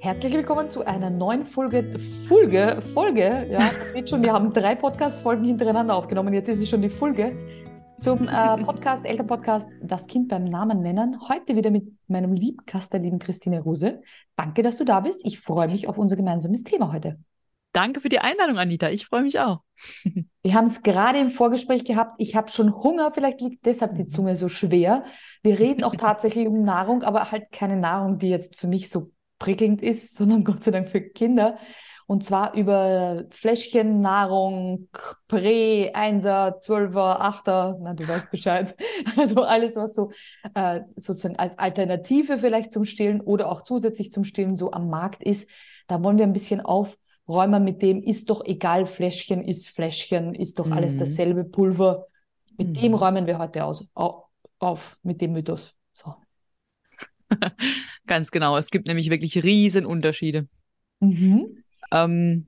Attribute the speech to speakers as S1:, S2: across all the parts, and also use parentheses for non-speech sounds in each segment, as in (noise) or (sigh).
S1: Herzlich willkommen zu einer neuen Folge, Folge, Folge, ja, man sieht schon, wir haben drei Podcast-Folgen hintereinander aufgenommen, jetzt ist es schon die Folge zum äh, (laughs) Podcast, Elternpodcast, das Kind beim Namen nennen. Heute wieder mit meinem lieben Gast, der lieben Christine Ruse. Danke, dass du da bist. Ich freue mich auf unser gemeinsames Thema heute.
S2: Danke für die Einladung, Anita. Ich freue mich auch. (laughs)
S1: Wir haben es gerade im Vorgespräch gehabt. Ich habe schon Hunger. Vielleicht liegt deshalb die mhm. Zunge so schwer. Wir reden auch tatsächlich um Nahrung, aber halt keine Nahrung, die jetzt für mich so prickelnd ist, (laughs) sondern Gott sei Dank für Kinder. Und zwar über Fläschchennahrung, Prä, Einser, Zwölfer, Achter, na, du weißt Bescheid. (laughs) Also alles, was so äh, sozusagen als Alternative vielleicht zum Stillen oder auch zusätzlich zum Stillen so am Markt ist. Da wollen wir ein bisschen aufräumen mit dem, ist doch egal, Fläschchen ist Fläschchen, ist doch alles mhm. dasselbe Pulver. Mit mhm. dem räumen wir heute aus, auf, auf mit dem Mythos. (laughs)
S2: Ganz genau. Es gibt nämlich wirklich riesen Unterschiede. Mhm. Ähm,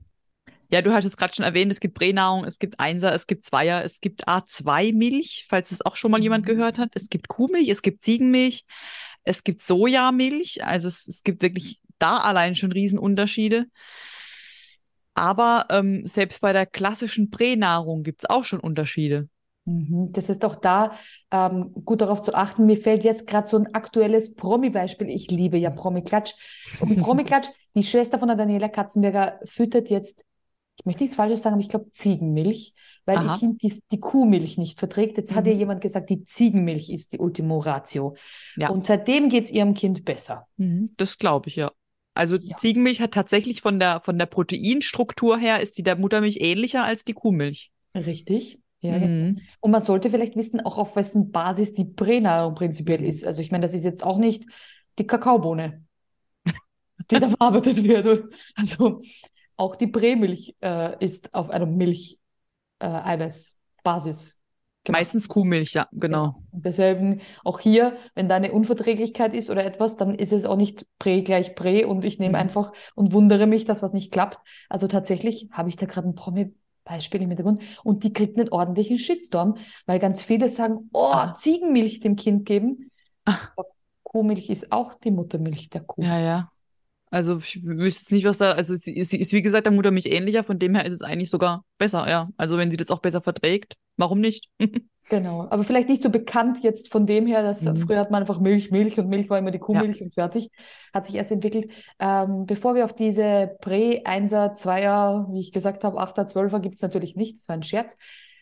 S2: ja, du hast es gerade schon erwähnt, es gibt Pränahrung, es gibt Einser, es gibt Zweier, es gibt A2-Milch, falls es auch schon mal jemand mhm. gehört hat. Es gibt Kuhmilch, es gibt Ziegenmilch, es gibt Sojamilch. Also es, es gibt wirklich da allein schon Riesenunterschiede. Aber ähm, selbst bei der klassischen Pränahrung gibt es auch schon Unterschiede.
S1: Mhm. Das ist auch da ähm, gut darauf zu achten. Mir fällt jetzt gerade so ein aktuelles Promi-Beispiel. Ich liebe ja Promi-Klatsch. Und Promi-Klatsch, die Schwester von der Daniela Katzenberger, füttert jetzt, ich möchte nichts Falsches sagen, aber ich glaube Ziegenmilch, weil Aha. ihr Kind die, die, Kuhmilch nicht verträgt. Jetzt mhm. hat ihr jemand gesagt, die Ziegenmilch ist die Ultimo Ratio. Ja. Und seitdem geht es ihrem Kind besser.
S2: Mhm. Das glaube ich, ja. Also ja. Ziegenmilch hat tatsächlich von der, von der Proteinstruktur her, ist die der Muttermilch ähnlicher als die Kuhmilch.
S1: Richtig. Ja, genau. mhm. Und man sollte vielleicht wissen, auch auf wessen Basis die Pränahrung prinzipiell ist. Also ich meine, das ist jetzt auch nicht die Kakaobohne, (laughs) die da verarbeitet wird. Also auch die Prämilch äh, ist auf einer Milch-Eiweiß-Basis. Äh,
S2: Meistens Kuhmilch, ja, genau.
S1: Ja. deswegen auch hier, wenn da eine Unverträglichkeit ist oder etwas, dann ist es auch nicht Prä gleich Prä und ich nehme mhm. einfach und wundere mich, dass was nicht klappt. Also tatsächlich habe ich da gerade ein Promi Beispiel im Hintergrund. Und die kriegt einen ordentlichen Shitstorm, weil ganz viele sagen, oh, ah. Ziegenmilch dem Kind geben. Ah. Kuhmilch ist auch die Muttermilch der Kuh.
S2: Ja, ja. Also ich wüsste jetzt nicht, was da, also sie, sie ist wie gesagt der Muttermilch ähnlicher, von dem her ist es eigentlich sogar besser, ja. Also wenn sie das auch besser verträgt, warum nicht? (laughs)
S1: Genau, aber vielleicht nicht so bekannt jetzt von dem her, dass mhm. früher hat man einfach Milch, Milch und Milch war immer die Kuhmilch ja. und fertig. Hat sich erst entwickelt. Ähm, bevor wir auf diese Prä-Einser, Zweier, wie ich gesagt habe, Achter, Zwölfer gibt es natürlich nicht, das war ein Scherz.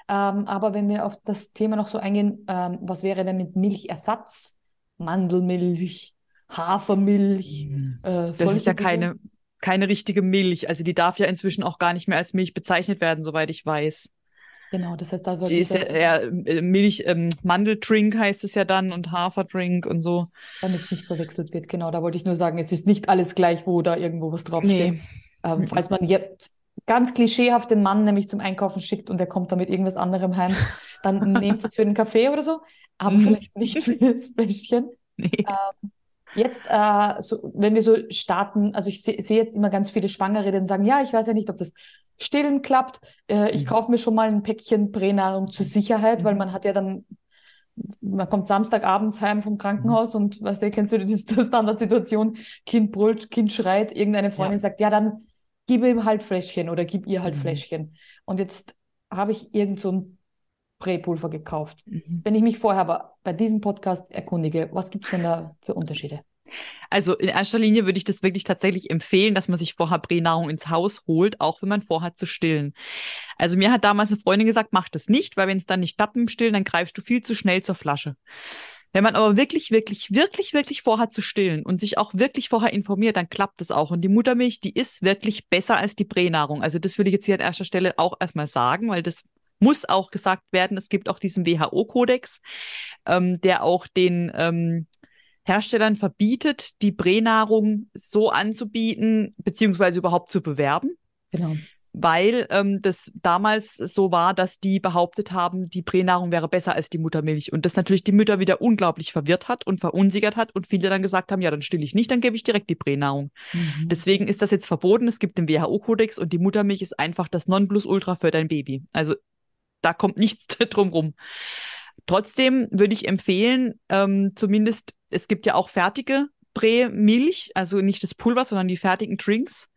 S1: Ähm, aber wenn wir auf das Thema noch so eingehen, ähm, was wäre denn mit Milchersatz? Mandelmilch, Hafermilch.
S2: Mhm. Äh, das ist ja keine, keine richtige Milch. Also die darf ja inzwischen auch gar nicht mehr als Milch bezeichnet werden, soweit ich weiß.
S1: Genau, das heißt, da
S2: Die ist ja äh, Milch, ähm, Mandeldrink heißt es ja dann und Haferdrink und so.
S1: Damit es nicht verwechselt wird, genau. Da wollte ich nur sagen, es ist nicht alles gleich, wo da irgendwo was draufsteht. Nee. Ähm, falls man jetzt ganz klischeehaft den Mann nämlich zum Einkaufen schickt und der kommt dann mit irgendwas anderem heim, dann (laughs) nehmt es für den Kaffee oder so, aber mhm. vielleicht nicht für das Fläschchen. Nee. Ähm, Jetzt, äh, so, wenn wir so starten, also ich sehe seh jetzt immer ganz viele Schwangere, die sagen, ja, ich weiß ja nicht, ob das stillen klappt. Äh, ich mhm. kaufe mir schon mal ein Päckchen Pränahrung zur Sicherheit, weil mhm. man hat ja dann, man kommt Samstagabends heim vom Krankenhaus mhm. und weißt du, kennst du die, die (laughs) Standardsituation, Kind brüllt, Kind schreit, irgendeine Freundin ja. sagt, ja, dann gib ihm halt Fläschchen oder gib ihr halt mhm. Fläschchen. Und jetzt habe ich irgend so ein Präpulver gekauft. Mhm. Wenn ich mich vorher aber bei diesem Podcast erkundige, was gibt es denn da für Unterschiede?
S2: Also in erster Linie würde ich das wirklich tatsächlich empfehlen, dass man sich vorher Pränahrung ins Haus holt, auch wenn man vorhat zu stillen. Also mir hat damals eine Freundin gesagt, mach das nicht, weil wenn es dann nicht klappt im Stillen, dann greifst du viel zu schnell zur Flasche. Wenn man aber wirklich, wirklich, wirklich, wirklich vorhat zu stillen und sich auch wirklich vorher informiert, dann klappt das auch. Und die Muttermilch, die ist wirklich besser als die Pränahrung. Also das will ich jetzt hier an erster Stelle auch erstmal sagen, weil das muss auch gesagt werden, es gibt auch diesen WHO-Kodex, ähm, der auch den ähm, Herstellern verbietet, die Pränahrung so anzubieten, beziehungsweise überhaupt zu bewerben. Genau. Weil ähm, das damals so war, dass die behauptet haben, die Pränahrung wäre besser als die Muttermilch. Und das natürlich die Mütter wieder unglaublich verwirrt hat und verunsichert hat und viele dann gesagt haben, ja, dann stille ich nicht, dann gebe ich direkt die Pränahrung. Mhm. Deswegen ist das jetzt verboten. Es gibt den WHO-Kodex und die Muttermilch ist einfach das Nonplusultra für dein Baby. Also da kommt nichts (laughs) drum rum. Trotzdem würde ich empfehlen, ähm, zumindest, es gibt ja auch fertige Prämilch, also nicht das Pulver, sondern die fertigen Drinks.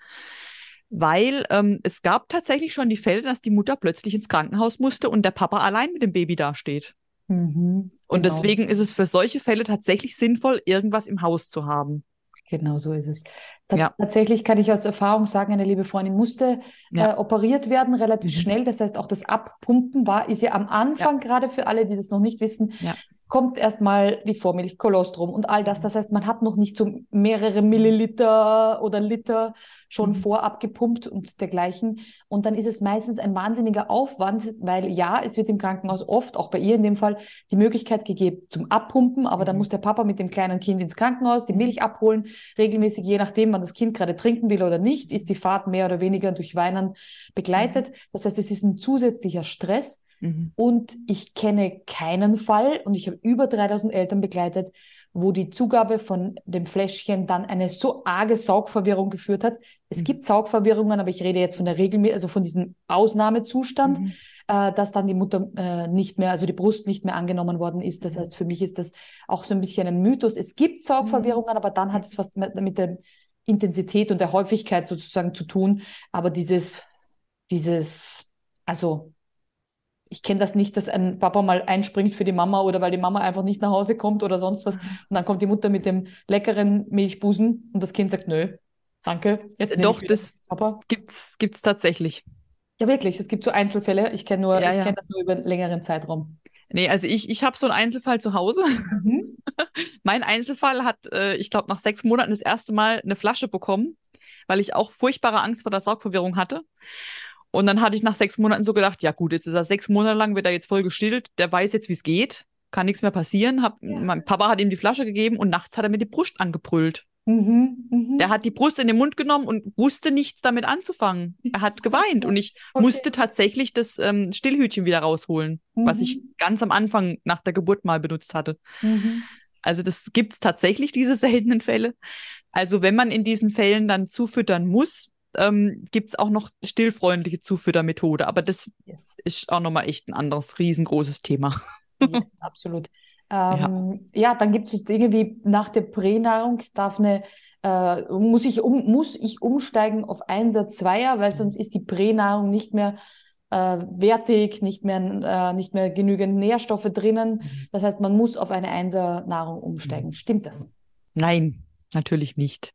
S2: Weil ähm, es gab tatsächlich schon die Fälle, dass die Mutter plötzlich ins Krankenhaus musste und der Papa allein mit dem Baby dasteht. Mhm, und genau. deswegen ist es für solche Fälle tatsächlich sinnvoll, irgendwas im Haus zu haben.
S1: Genau so ist es. Ta ja. Tatsächlich kann ich aus Erfahrung sagen, eine liebe Freundin musste ja. äh, operiert werden, relativ mhm. schnell. Das heißt, auch das Abpumpen war, ist ja am Anfang, ja. gerade für alle, die das noch nicht wissen, kommt erstmal die Vormilch, Kolostrum und all das. Mhm. Das heißt, man hat noch nicht so mehrere Milliliter oder Liter schon mhm. vorab gepumpt und dergleichen. Und dann ist es meistens ein wahnsinniger Aufwand, weil ja, es wird im Krankenhaus oft, auch bei ihr in dem Fall, die Möglichkeit gegeben zum Abpumpen, aber mhm. dann muss der Papa mit dem kleinen Kind ins Krankenhaus die mhm. Milch abholen, regelmäßig, je nachdem, wann das Kind gerade trinken will oder nicht, ist die Fahrt mehr oder weniger durch Weinen begleitet. Mhm. Das heißt, es ist ein zusätzlicher Stress. Mhm. Und ich kenne keinen Fall, und ich habe über 3000 Eltern begleitet, wo die Zugabe von dem Fläschchen dann eine so arge Saugverwirrung geführt hat. Es mhm. gibt Saugverwirrungen, aber ich rede jetzt von der Regel, also von diesem Ausnahmezustand, mhm. äh, dass dann die Mutter äh, nicht mehr, also die Brust nicht mehr angenommen worden ist. Das mhm. heißt, für mich ist das auch so ein bisschen ein Mythos. Es gibt Saugverwirrungen, mhm. aber dann hat es was mit, mit der Intensität und der Häufigkeit sozusagen zu tun. Aber dieses, dieses, also ich kenne das nicht, dass ein Papa mal einspringt für die Mama oder weil die Mama einfach nicht nach Hause kommt oder sonst was. Mhm. Und dann kommt die Mutter mit dem leckeren Milchbusen und das Kind sagt, nö, danke.
S2: Jetzt Doch, das Papa. gibt's, gibt's tatsächlich.
S1: Ja, wirklich. Es gibt so Einzelfälle. Ich kenne nur, ja, ich ja. kenne das nur über einen längeren Zeitraum.
S2: Nee, also ich, ich habe so einen Einzelfall zu Hause. Mhm. (laughs) mein Einzelfall hat, äh, ich glaube, nach sechs Monaten das erste Mal eine Flasche bekommen, weil ich auch furchtbare Angst vor der Saugverwirrung hatte. Und dann hatte ich nach sechs Monaten so gedacht, ja gut, jetzt ist er sechs Monate lang, wird er jetzt voll gestillt, der weiß jetzt, wie es geht, kann nichts mehr passieren. Hab, ja. Mein Papa hat ihm die Flasche gegeben und nachts hat er mir die Brust angebrüllt. Mhm, mh. Der hat die Brust in den Mund genommen und wusste nichts damit anzufangen. Er hat (laughs) geweint und ich okay. musste tatsächlich das ähm, Stillhütchen wieder rausholen, mhm. was ich mhm. ganz am Anfang nach der Geburt mal benutzt hatte. Mhm. Also das gibt es tatsächlich, diese (laughs) seltenen Fälle. Also wenn man in diesen Fällen dann zufüttern muss, ähm, gibt es auch noch stillfreundliche Zufüttermethode. Aber das yes. ist auch nochmal echt ein anderes, riesengroßes Thema.
S1: Yes, (laughs) absolut. Ähm, ja. ja. dann gibt es Dinge wie nach der Pränahrung darf eine äh, muss, ich um, muss ich umsteigen auf Einsatz Zweier, weil mhm. sonst ist die Pränahrung nicht mehr äh, wertig, nicht mehr, äh, nicht mehr genügend Nährstoffe drinnen. Mhm. Das heißt, man muss auf eine Einser-Nahrung umsteigen. Mhm. Stimmt das?
S2: Nein, natürlich nicht.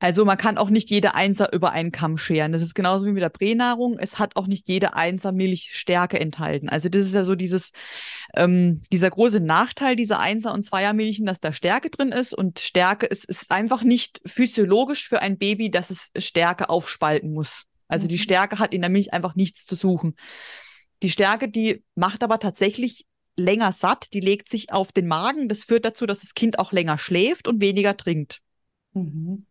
S2: Also man kann auch nicht jede Einser über einen Kamm scheren. Das ist genauso wie mit der Pränahrung. Es hat auch nicht jede Einser Milch Stärke enthalten. Also das ist ja so dieses, ähm, dieser große Nachteil dieser Einser- und Zweiermilchen, dass da Stärke drin ist. Und Stärke ist, ist einfach nicht physiologisch für ein Baby, dass es Stärke aufspalten muss. Also mhm. die Stärke hat in der Milch einfach nichts zu suchen. Die Stärke, die macht aber tatsächlich länger satt, die legt sich auf den Magen. Das führt dazu, dass das Kind auch länger schläft und weniger trinkt. Mhm.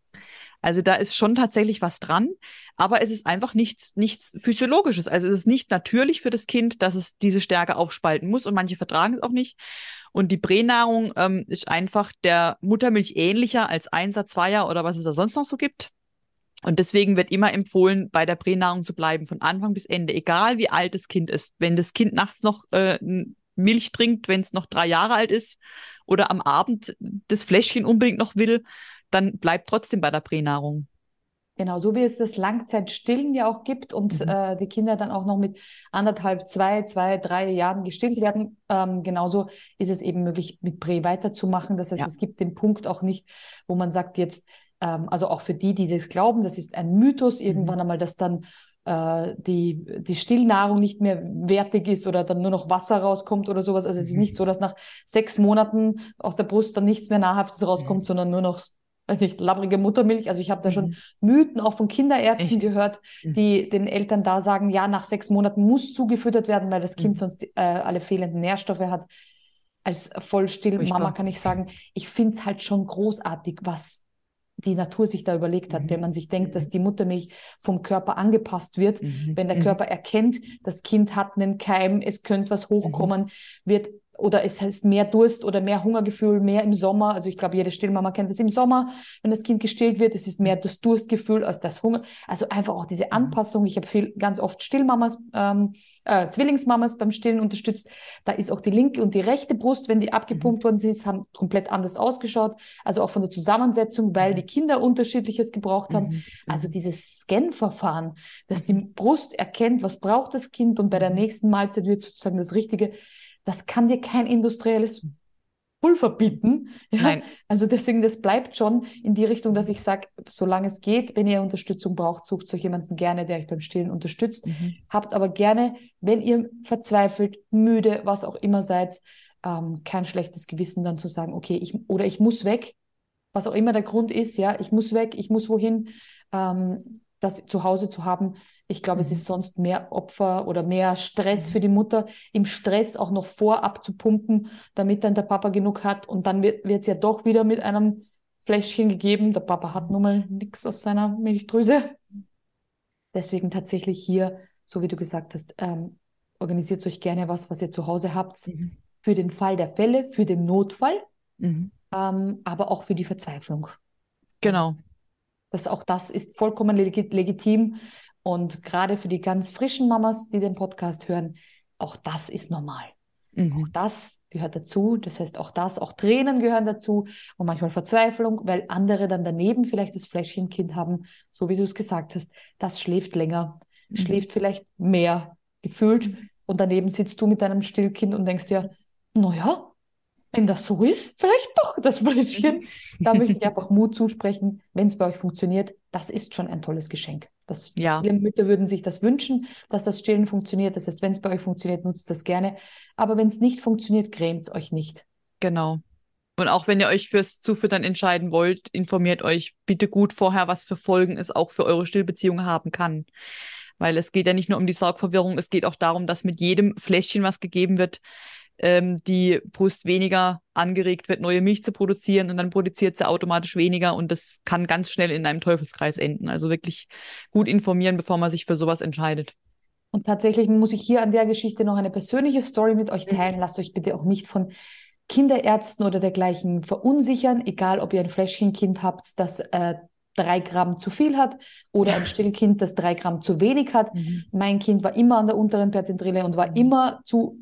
S2: Also da ist schon tatsächlich was dran, aber es ist einfach nichts, nichts Physiologisches. Also es ist nicht natürlich für das Kind, dass es diese Stärke aufspalten muss und manche vertragen es auch nicht. Und die Pränahrung ähm, ist einfach der Muttermilch ähnlicher als Einser, Zweier oder was es da sonst noch so gibt. Und deswegen wird immer empfohlen, bei der Pränahrung zu bleiben, von Anfang bis Ende, egal wie alt das Kind ist. Wenn das Kind nachts noch äh, Milch trinkt, wenn es noch drei Jahre alt ist oder am Abend das Fläschchen unbedingt noch will, dann bleibt trotzdem bei der Pränahrung.
S1: Genau, so wie es das Langzeitstillen ja auch gibt und mhm. äh, die Kinder dann auch noch mit anderthalb, zwei, zwei, drei Jahren gestillt werden. Ähm, genauso ist es eben möglich, mit Prä weiterzumachen. Das heißt, ja. es gibt den Punkt auch nicht, wo man sagt, jetzt, ähm, also auch für die, die das glauben, das ist ein Mythos, mhm. irgendwann einmal, dass dann äh, die, die Stillnahrung nicht mehr wertig ist oder dann nur noch Wasser rauskommt oder sowas. Also es ist nicht mhm. so, dass nach sechs Monaten aus der Brust dann nichts mehr Nahrhaftes rauskommt, mhm. sondern nur noch weiß nicht, labbrige Muttermilch. Also ich habe da schon mhm. Mythen auch von Kinderärzten Echt? gehört, mhm. die den Eltern da sagen, ja, nach sechs Monaten muss zugefüttert werden, weil das Kind mhm. sonst äh, alle fehlenden Nährstoffe hat. Als Vollstillmama kann ich sagen, ich finde es halt schon großartig, was die Natur sich da überlegt hat, mhm. wenn man sich denkt, dass mhm. die Muttermilch vom Körper angepasst wird, mhm. wenn der Körper erkennt, das Kind hat einen Keim, es könnte was hochkommen, wird oder es heißt mehr Durst oder mehr Hungergefühl, mehr im Sommer. Also ich glaube, jede Stillmama kennt das im Sommer, wenn das Kind gestillt wird, es ist mehr das Durstgefühl als das Hunger. Also einfach auch diese mhm. Anpassung. Ich habe viel, ganz oft Stillmamas, ähm, äh, Zwillingsmamas beim Stillen unterstützt. Da ist auch die linke und die rechte Brust, wenn die abgepumpt mhm. worden sind, haben komplett anders ausgeschaut. Also auch von der Zusammensetzung, weil die Kinder unterschiedliches gebraucht haben. Mhm. Also dieses Scan-Verfahren, dass die Brust erkennt, was braucht das Kind und bei der nächsten Mahlzeit wird sozusagen das Richtige das kann dir kein industrielles Pulver bieten. Ja? Nein. Also deswegen, das bleibt schon in die Richtung, dass ich sage, solange es geht, wenn ihr Unterstützung braucht, sucht euch jemanden gerne, der euch beim Stillen unterstützt. Mhm. Habt aber gerne, wenn ihr verzweifelt, müde, was auch immer seid, ähm, kein schlechtes Gewissen dann zu sagen, okay, ich oder ich muss weg, was auch immer der Grund ist, ja, ich muss weg, ich muss wohin, ähm, das zu Hause zu haben, ich glaube, mhm. es ist sonst mehr Opfer oder mehr Stress mhm. für die Mutter, im Stress auch noch vorab zu pumpen, damit dann der Papa genug hat. Und dann wird es ja doch wieder mit einem Fläschchen gegeben. Der Papa hat nun mal nichts aus seiner Milchdrüse. Deswegen tatsächlich hier, so wie du gesagt hast, ähm, organisiert euch gerne was, was ihr zu Hause habt, mhm. für den Fall der Fälle, für den Notfall, mhm. ähm, aber auch für die Verzweiflung.
S2: Genau.
S1: Das, auch das ist vollkommen legitim. Und gerade für die ganz frischen Mamas, die den Podcast hören, auch das ist normal. Mhm. Auch das gehört dazu. Das heißt, auch das, auch Tränen gehören dazu und manchmal Verzweiflung, weil andere dann daneben vielleicht das Fläschchenkind haben, so wie du es gesagt hast. Das schläft länger, mhm. schläft vielleicht mehr gefühlt mhm. und daneben sitzt du mit deinem Stillkind und denkst dir, naja, wenn das so ist, vielleicht doch das Fläschchen. Da möchte ich (laughs) einfach Mut zusprechen, wenn es bei euch funktioniert. Das ist schon ein tolles Geschenk. Das, ja. Viele Mütter würden sich das wünschen, dass das Stillen funktioniert. Das heißt, wenn es bei euch funktioniert, nutzt das gerne. Aber wenn es nicht funktioniert, grämt es euch nicht.
S2: Genau. Und auch wenn ihr euch fürs Zufüttern entscheiden wollt, informiert euch bitte gut vorher, was für Folgen es auch für eure Stillbeziehung haben kann. Weil es geht ja nicht nur um die Sorgverwirrung, es geht auch darum, dass mit jedem Fläschchen, was gegeben wird, ähm, die Brust weniger angeregt wird, neue Milch zu produzieren und dann produziert sie automatisch weniger und das kann ganz schnell in einem Teufelskreis enden. Also wirklich gut informieren, bevor man sich für sowas entscheidet.
S1: Und tatsächlich muss ich hier an der Geschichte noch eine persönliche Story mit euch teilen. Lasst euch bitte auch nicht von Kinderärzten oder dergleichen verunsichern, egal ob ihr ein Fläschchenkind habt, das äh, drei Gramm zu viel hat oder ein Stillkind, das drei Gramm zu wenig hat. Mhm. Mein Kind war immer an der unteren Perzentrille und war mhm. immer zu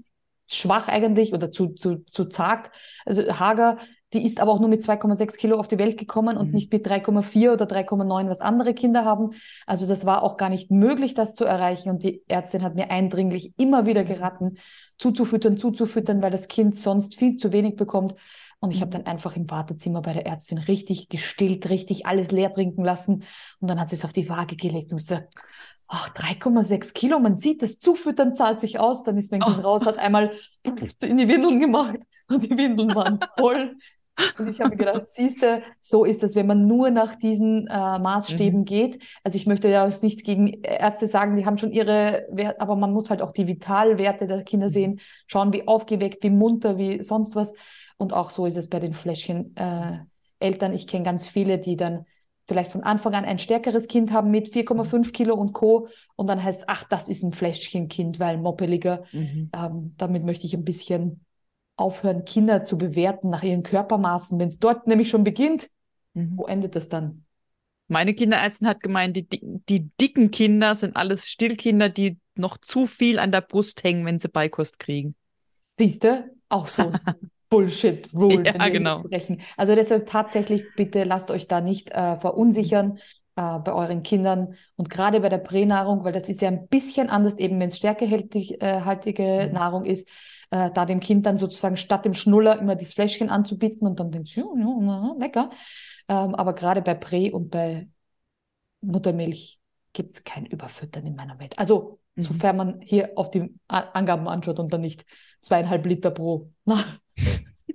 S1: schwach eigentlich oder zu, zu, zu zag. Also Hager, die ist aber auch nur mit 2,6 Kilo auf die Welt gekommen mhm. und nicht mit 3,4 oder 3,9, was andere Kinder haben. Also das war auch gar nicht möglich, das zu erreichen. Und die Ärztin hat mir eindringlich immer wieder geraten, zuzufüttern, zuzufüttern, weil das Kind sonst viel zu wenig bekommt. Und ich habe mhm. dann einfach im Wartezimmer bei der Ärztin richtig gestillt, richtig alles leer trinken lassen. Und dann hat sie es auf die Waage gelegt und gesagt, ach, 3,6 Kilo, man sieht, das Zufüttern zahlt sich aus. Dann ist mein Kind oh. raus, hat einmal in die Windeln gemacht und die Windeln waren voll. Und ich habe gedacht, siehst du, so ist es, wenn man nur nach diesen äh, Maßstäben mhm. geht. Also ich möchte ja auch nichts gegen Ärzte sagen, die haben schon ihre Werte, aber man muss halt auch die Vitalwerte der Kinder mhm. sehen, schauen, wie aufgeweckt, wie munter, wie sonst was. Und auch so ist es bei den Fläschchen äh, Eltern. Ich kenne ganz viele, die dann vielleicht von Anfang an ein stärkeres Kind haben mit 4,5 Kilo und Co. Und dann heißt, ach, das ist ein Fläschchenkind, weil moppeliger. Mhm. Ähm, damit möchte ich ein bisschen aufhören, Kinder zu bewerten nach ihren Körpermaßen. Wenn es dort nämlich schon beginnt, mhm. wo endet das dann?
S2: Meine Kinderärztin hat gemeint, die, die dicken Kinder sind alles Stillkinder, die noch zu viel an der Brust hängen, wenn sie Beikost kriegen.
S1: Siehst du? Auch so. (laughs) Bullshit-Rule
S2: ja, genau.
S1: brechen. Also deshalb tatsächlich bitte lasst euch da nicht äh, verunsichern äh, bei euren Kindern und gerade bei der Pränahrung, weil das ist ja ein bisschen anders, eben wenn es stärkehaltige äh, mhm. Nahrung ist, äh, da dem Kind dann sozusagen statt dem Schnuller immer das Fläschchen anzubieten und dann denkst du, ja, lecker. Ähm, aber gerade bei Prä und bei Muttermilch gibt es kein Überfüttern in meiner Welt. Also, mhm. sofern man hier auf die Angaben anschaut und dann nicht zweieinhalb Liter pro (laughs)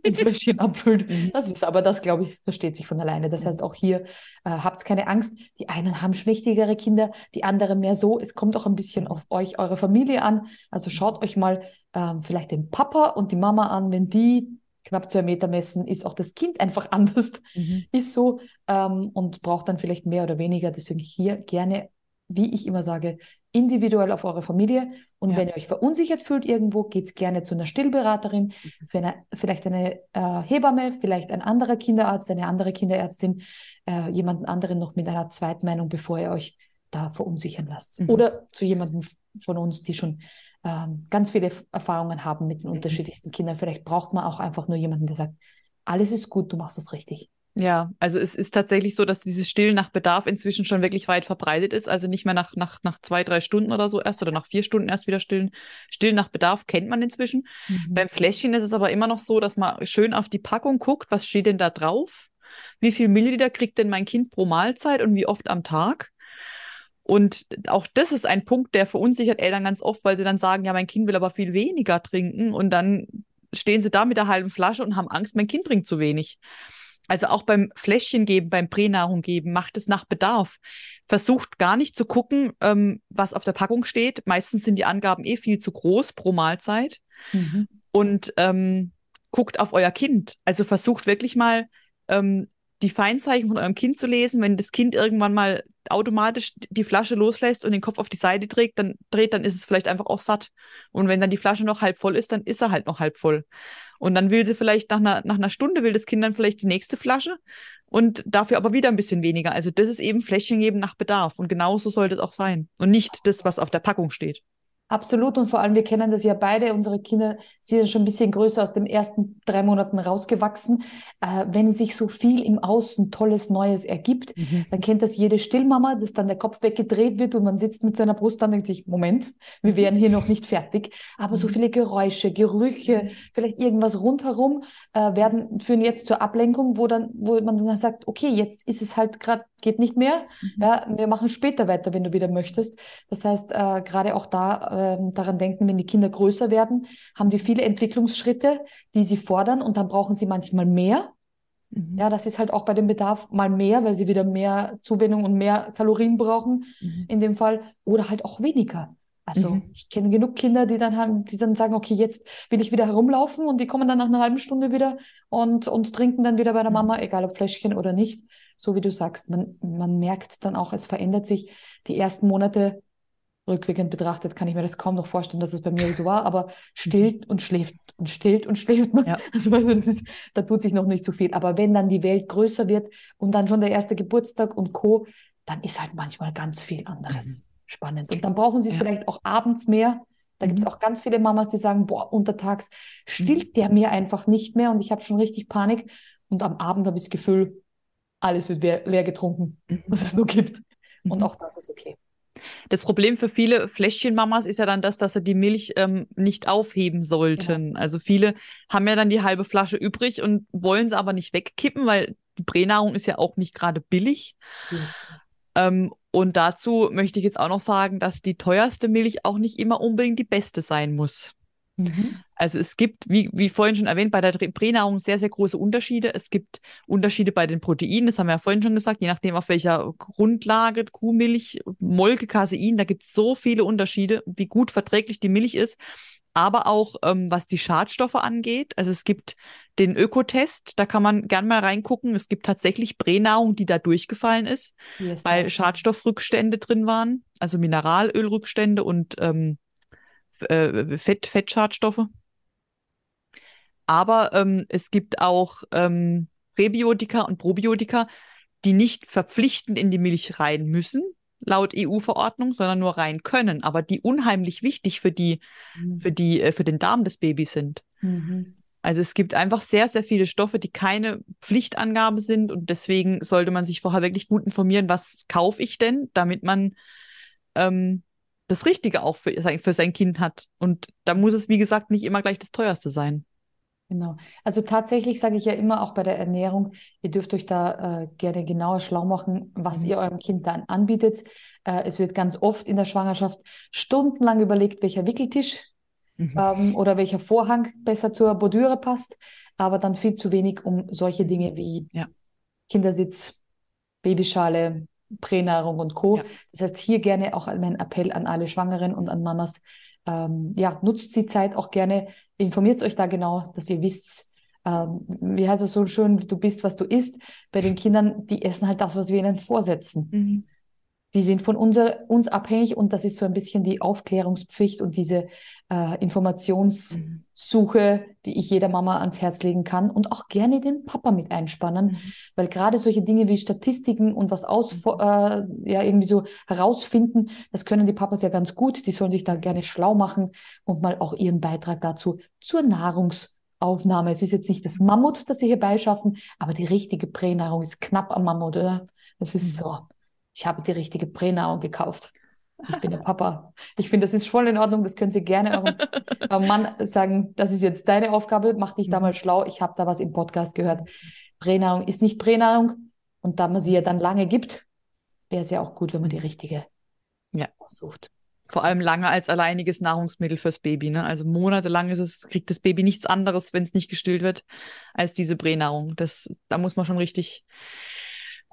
S1: ein Fläschchen abfüllt. (laughs) Mhm. Das ist aber, das glaube ich, versteht sich von alleine. Das heißt, auch hier äh, habt keine Angst. Die einen haben schmächtigere Kinder, die anderen mehr so. Es kommt auch ein bisschen auf euch, eure Familie an. Also schaut euch mal ähm, vielleicht den Papa und die Mama an. Wenn die knapp zwei Meter messen, ist auch das Kind einfach (laughs) anders. Mhm. Ist so ähm, und braucht dann vielleicht mehr oder weniger. Deswegen hier gerne, wie ich immer sage, individuell auf eure Familie. Und ja. wenn ihr euch verunsichert fühlt irgendwo, geht gerne zu einer Stillberaterin, mhm. eine, vielleicht eine äh, Hebamme, vielleicht ein anderer Kinderarzt, eine andere Kinderärztin, äh, jemanden anderen noch mit einer Zweitmeinung, bevor ihr euch da verunsichern lasst. Mhm. Oder zu jemandem von uns, die schon ähm, ganz viele Erfahrungen haben mit den mhm. unterschiedlichsten Kindern. Vielleicht braucht man auch einfach nur jemanden, der sagt, alles ist gut, du machst es richtig.
S2: Ja, also es ist tatsächlich so, dass dieses Stillen nach Bedarf inzwischen schon wirklich weit verbreitet ist. Also nicht mehr nach, nach, nach zwei, drei Stunden oder so erst oder nach vier Stunden erst wieder stillen. Stillen nach Bedarf kennt man inzwischen. Mhm. Beim Fläschchen ist es aber immer noch so, dass man schön auf die Packung guckt, was steht denn da drauf? Wie viel Milliliter kriegt denn mein Kind pro Mahlzeit und wie oft am Tag? Und auch das ist ein Punkt, der verunsichert Eltern ganz oft, weil sie dann sagen, ja, mein Kind will aber viel weniger trinken und dann stehen sie da mit der halben Flasche und haben Angst, mein Kind trinkt zu wenig. Also auch beim Fläschchen geben, beim Pränahrung geben, macht es nach Bedarf. Versucht gar nicht zu gucken, ähm, was auf der Packung steht. Meistens sind die Angaben eh viel zu groß pro Mahlzeit. Mhm. Und ähm, guckt auf euer Kind. Also versucht wirklich mal ähm, die Feinzeichen von eurem Kind zu lesen. Wenn das Kind irgendwann mal automatisch die Flasche loslässt und den Kopf auf die Seite trägt, dann dreht, dann ist es vielleicht einfach auch satt. Und wenn dann die Flasche noch halb voll ist, dann ist er halt noch halb voll. Und dann will sie vielleicht nach einer, nach einer Stunde, will das Kind dann vielleicht die nächste Flasche und dafür aber wieder ein bisschen weniger. Also das ist eben Fläschchen geben nach Bedarf. Und genauso sollte es auch sein. Und nicht das, was auf der Packung steht.
S1: Absolut und vor allem, wir kennen das ja beide, unsere Kinder sind schon ein bisschen größer aus den ersten drei Monaten rausgewachsen. Äh, wenn sich so viel im Außen Tolles, Neues ergibt, mhm. dann kennt das jede Stillmama, dass dann der Kopf weggedreht wird und man sitzt mit seiner Brust dann und denkt sich, Moment, wir mhm. wären hier noch nicht fertig. Aber mhm. so viele Geräusche, Gerüche, mhm. vielleicht irgendwas rundherum äh, werden, führen jetzt zur Ablenkung, wo dann, wo man dann sagt, okay, jetzt ist es halt gerade geht nicht mehr. Mhm. Ja, wir machen später weiter, wenn du wieder möchtest. Das heißt, äh, gerade auch da äh, daran denken, wenn die Kinder größer werden, haben wir viele Entwicklungsschritte, die sie fordern und dann brauchen sie manchmal mehr. Mhm. Ja, das ist halt auch bei dem Bedarf mal mehr, weil sie wieder mehr Zuwendung und mehr Kalorien brauchen mhm. in dem Fall oder halt auch weniger. Also mhm. ich kenne genug Kinder, die dann haben, die dann sagen, okay, jetzt will ich wieder herumlaufen und die kommen dann nach einer halben Stunde wieder und, und trinken dann wieder bei der mhm. Mama, egal ob Fläschchen oder nicht so wie du sagst, man, man merkt dann auch, es verändert sich. Die ersten Monate, rückwirkend betrachtet, kann ich mir das kaum noch vorstellen, dass es bei mir so war, aber stillt und schläft und stillt und schläft man. Ja. Also, also das ist, da tut sich noch nicht so viel. Aber wenn dann die Welt größer wird und dann schon der erste Geburtstag und Co., dann ist halt manchmal ganz viel anderes mhm. spannend. Und dann brauchen sie es ja. vielleicht auch abends mehr. Da mhm. gibt es auch ganz viele Mamas, die sagen, boah, untertags stillt mhm. der mir einfach nicht mehr und ich habe schon richtig Panik. Und am Abend habe ich das Gefühl, alles wird leer, leer getrunken, mhm. was es nur gibt. Und mhm. auch das ist okay.
S2: Das Problem für viele Fläschchenmamas ist ja dann das, dass sie die Milch ähm, nicht aufheben sollten. Genau. Also viele haben ja dann die halbe Flasche übrig und wollen sie aber nicht wegkippen, weil die Pränahrung ist ja auch nicht gerade billig. Yes. Ähm, und dazu möchte ich jetzt auch noch sagen, dass die teuerste Milch auch nicht immer unbedingt die beste sein muss. Mhm. Also es gibt, wie, wie vorhin schon erwähnt, bei der Pränahrung sehr, sehr große Unterschiede. Es gibt Unterschiede bei den Proteinen, das haben wir ja vorhin schon gesagt, je nachdem auf welcher Grundlage, Kuhmilch, Molke, Casein, da gibt es so viele Unterschiede, wie gut verträglich die Milch ist. Aber auch ähm, was die Schadstoffe angeht. Also es gibt den Ökotest, da kann man gern mal reingucken. Es gibt tatsächlich Pränahrung, die da durchgefallen ist, yes, weil Schadstoffrückstände drin waren, also Mineralölrückstände und ähm, äh, Fett, Fettschadstoffe. Aber ähm, es gibt auch ähm, Präbiotika und Probiotika, die nicht verpflichtend in die Milch rein müssen, laut EU-Verordnung, sondern nur rein können, aber die unheimlich wichtig für die, mhm. für die, äh, für den Darm des Babys sind. Mhm. Also es gibt einfach sehr, sehr viele Stoffe, die keine Pflichtangabe sind und deswegen sollte man sich vorher wirklich gut informieren, was kaufe ich denn, damit man ähm, das Richtige auch für, für sein Kind hat. Und da muss es, wie gesagt, nicht immer gleich das teuerste sein.
S1: Genau. Also tatsächlich sage ich ja immer auch bei der Ernährung, ihr dürft euch da äh, gerne genauer schlau machen, was mhm. ihr eurem Kind dann anbietet. Äh, es wird ganz oft in der Schwangerschaft stundenlang überlegt, welcher Wickeltisch mhm. ähm, oder welcher Vorhang besser zur Bordüre passt, aber dann viel zu wenig um solche Dinge wie ja. Kindersitz, Babyschale, Pränahrung und Co. Ja. Das heißt, hier gerne auch mein Appell an alle Schwangeren und an Mamas. Ähm, ja, nutzt die Zeit auch gerne, informiert euch da genau, dass ihr wisst, ähm, wie heißt es so schön, du bist, was du isst. Bei den Kindern, die essen halt das, was wir ihnen vorsetzen. Mhm. Die sind von unser, uns abhängig und das ist so ein bisschen die Aufklärungspflicht und diese äh, Informationssuche, die ich jeder Mama ans Herz legen kann und auch gerne den Papa mit einspannen, mhm. weil gerade solche Dinge wie Statistiken und was aus, mhm. äh, ja, irgendwie so herausfinden, das können die Papas ja ganz gut, die sollen sich da gerne schlau machen und mal auch ihren Beitrag dazu zur Nahrungsaufnahme. Es ist jetzt nicht das Mammut, das sie hier beischaffen, aber die richtige Pränahrung ist knapp am Mammut, oder? Das ist mhm. so. Ich habe die richtige Pränahrung gekauft. Ich bin der Papa. Ich finde, das ist voll in Ordnung. Das können Sie gerne eurem (laughs) Mann sagen. Das ist jetzt deine Aufgabe. Mach dich da mal mhm. schlau. Ich habe da was im Podcast gehört. Pränahrung ist nicht Pränahrung. Und da man sie ja dann lange gibt, wäre es ja auch gut, wenn man die richtige
S2: ja. aussucht. Vor allem lange als alleiniges Nahrungsmittel fürs Baby. Ne? Also monatelang ist es, kriegt das Baby nichts anderes, wenn es nicht gestillt wird, als diese Pränahrung. Das, da muss man schon richtig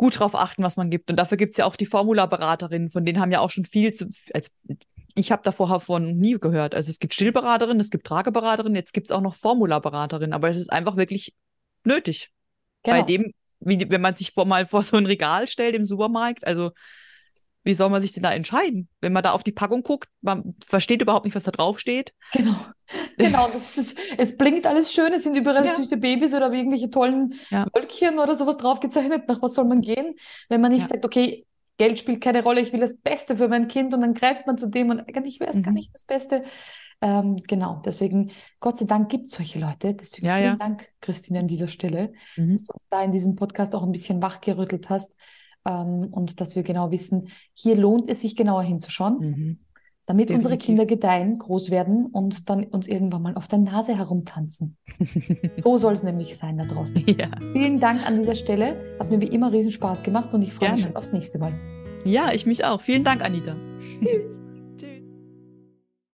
S2: gut drauf achten, was man gibt. Und dafür gibt es ja auch die Formulaberaterinnen, von denen haben ja auch schon viel zu, als ich habe da vorher von nie gehört. Also es gibt Stillberaterinnen, es gibt Trageberaterinnen, jetzt gibt es auch noch Formulaberaterinnen, aber es ist einfach wirklich nötig. Genau. Bei dem, wie, wenn man sich vor, mal vor so ein Regal stellt im Supermarkt, also wie soll man sich denn da entscheiden? Wenn man da auf die Packung guckt, man versteht überhaupt nicht, was da drauf steht.
S1: Genau. (laughs) Genau, das ist, es blinkt alles schön, es sind überall ja. süße Babys oder irgendwelche tollen ja. Wölkchen oder sowas draufgezeichnet. Nach was soll man gehen, wenn man nicht ja. sagt, okay, Geld spielt keine Rolle, ich will das Beste für mein Kind und dann greift man zu dem und eigentlich wäre es mhm. gar nicht das Beste. Ähm, genau, deswegen, Gott sei Dank gibt es solche Leute. Deswegen vielen Dank, Christine, an dieser Stelle, mhm. dass du da in diesem Podcast auch ein bisschen wachgerüttelt hast ähm, und dass wir genau wissen, hier lohnt es sich genauer hinzuschauen, mhm. damit Definitiv. unsere Kinder gedeihen, groß werden und dann uns irgendwann mal auf der Nase herumtanzen. (laughs) so soll es nämlich sein da draußen. (laughs) Ja. Vielen Dank an dieser Stelle. Hat mir wie immer riesen Spaß gemacht und ich freue mich schon aufs nächste Mal.
S2: Ja, ich mich auch. Vielen Dank, Anita. Tschüss.